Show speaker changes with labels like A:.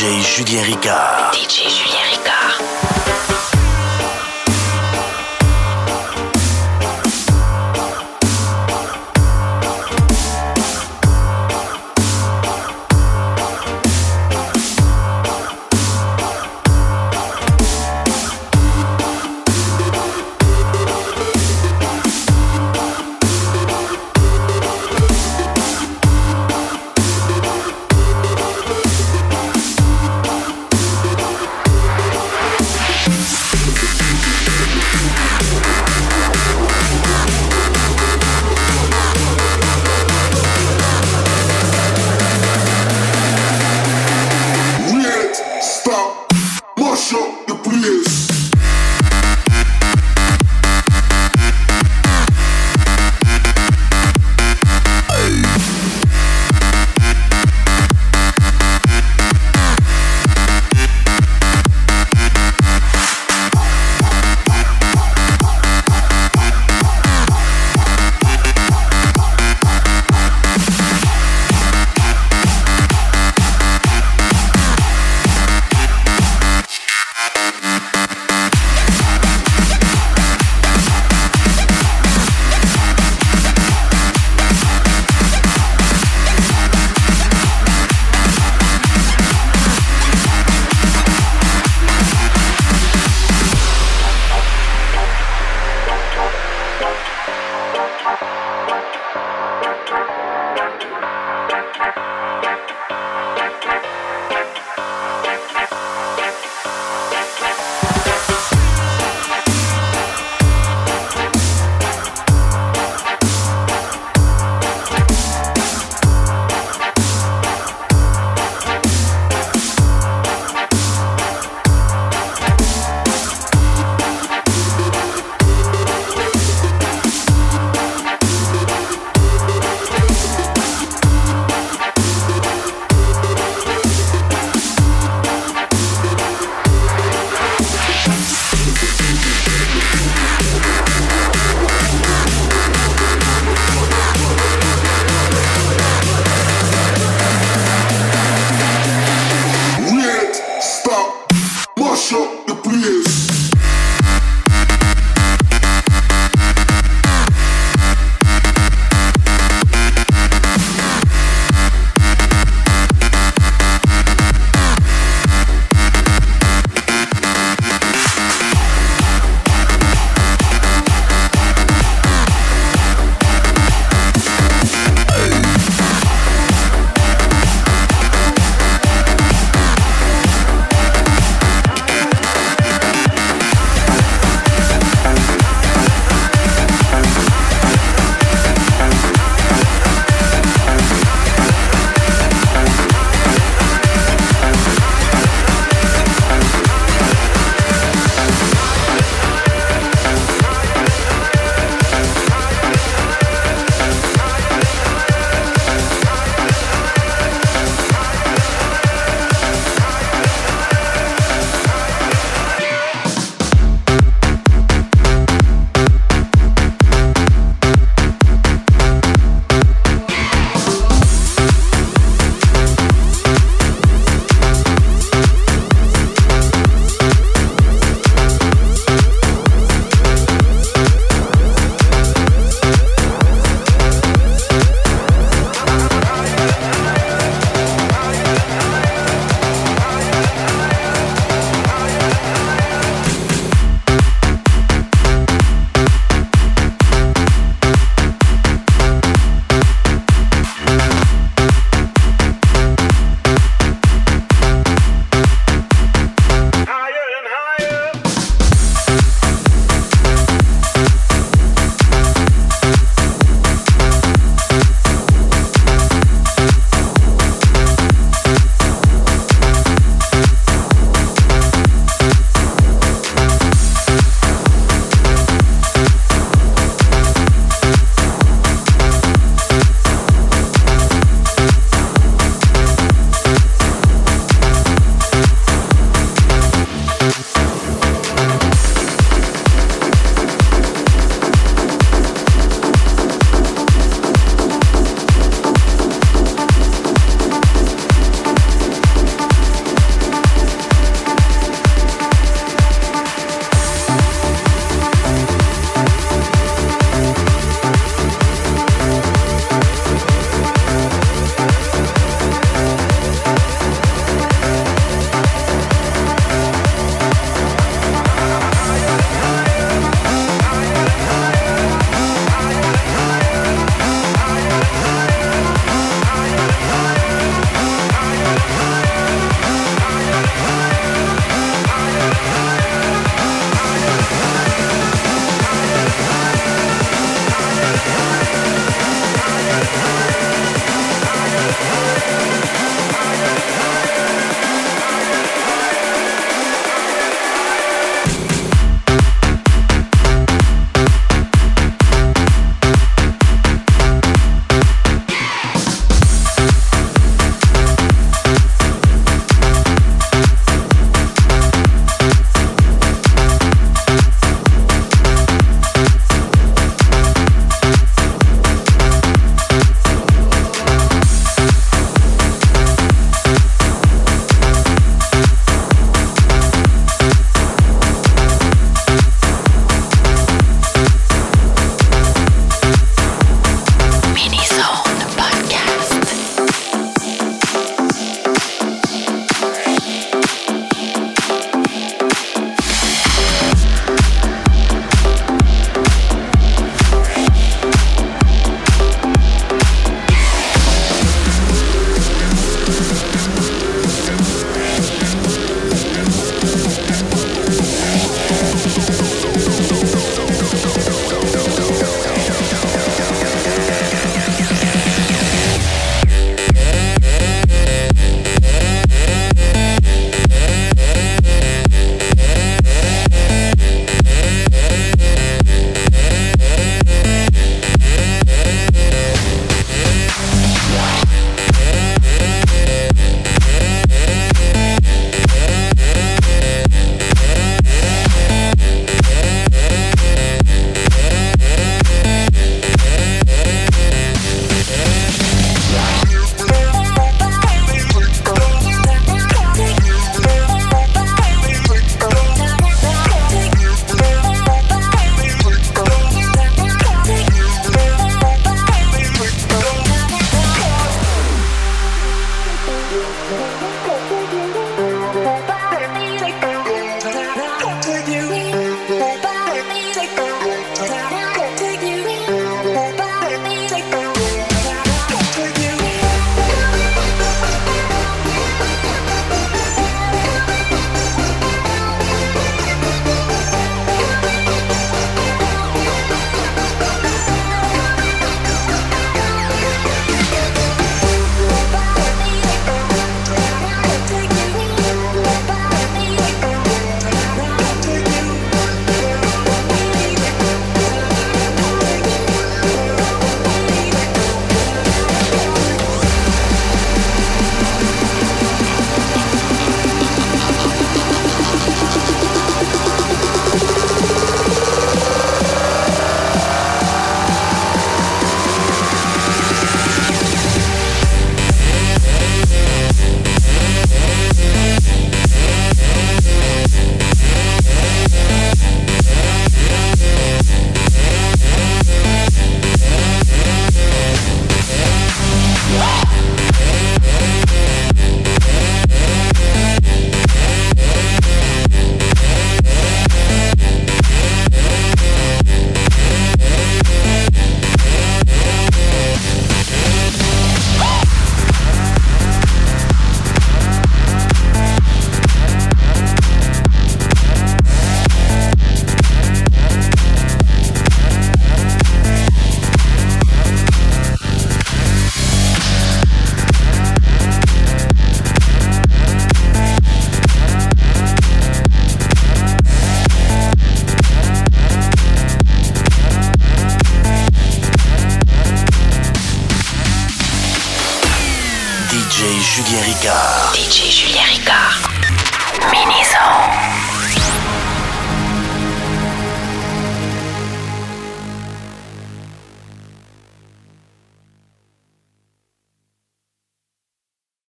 A: Julien Ricard.
B: DJ Julien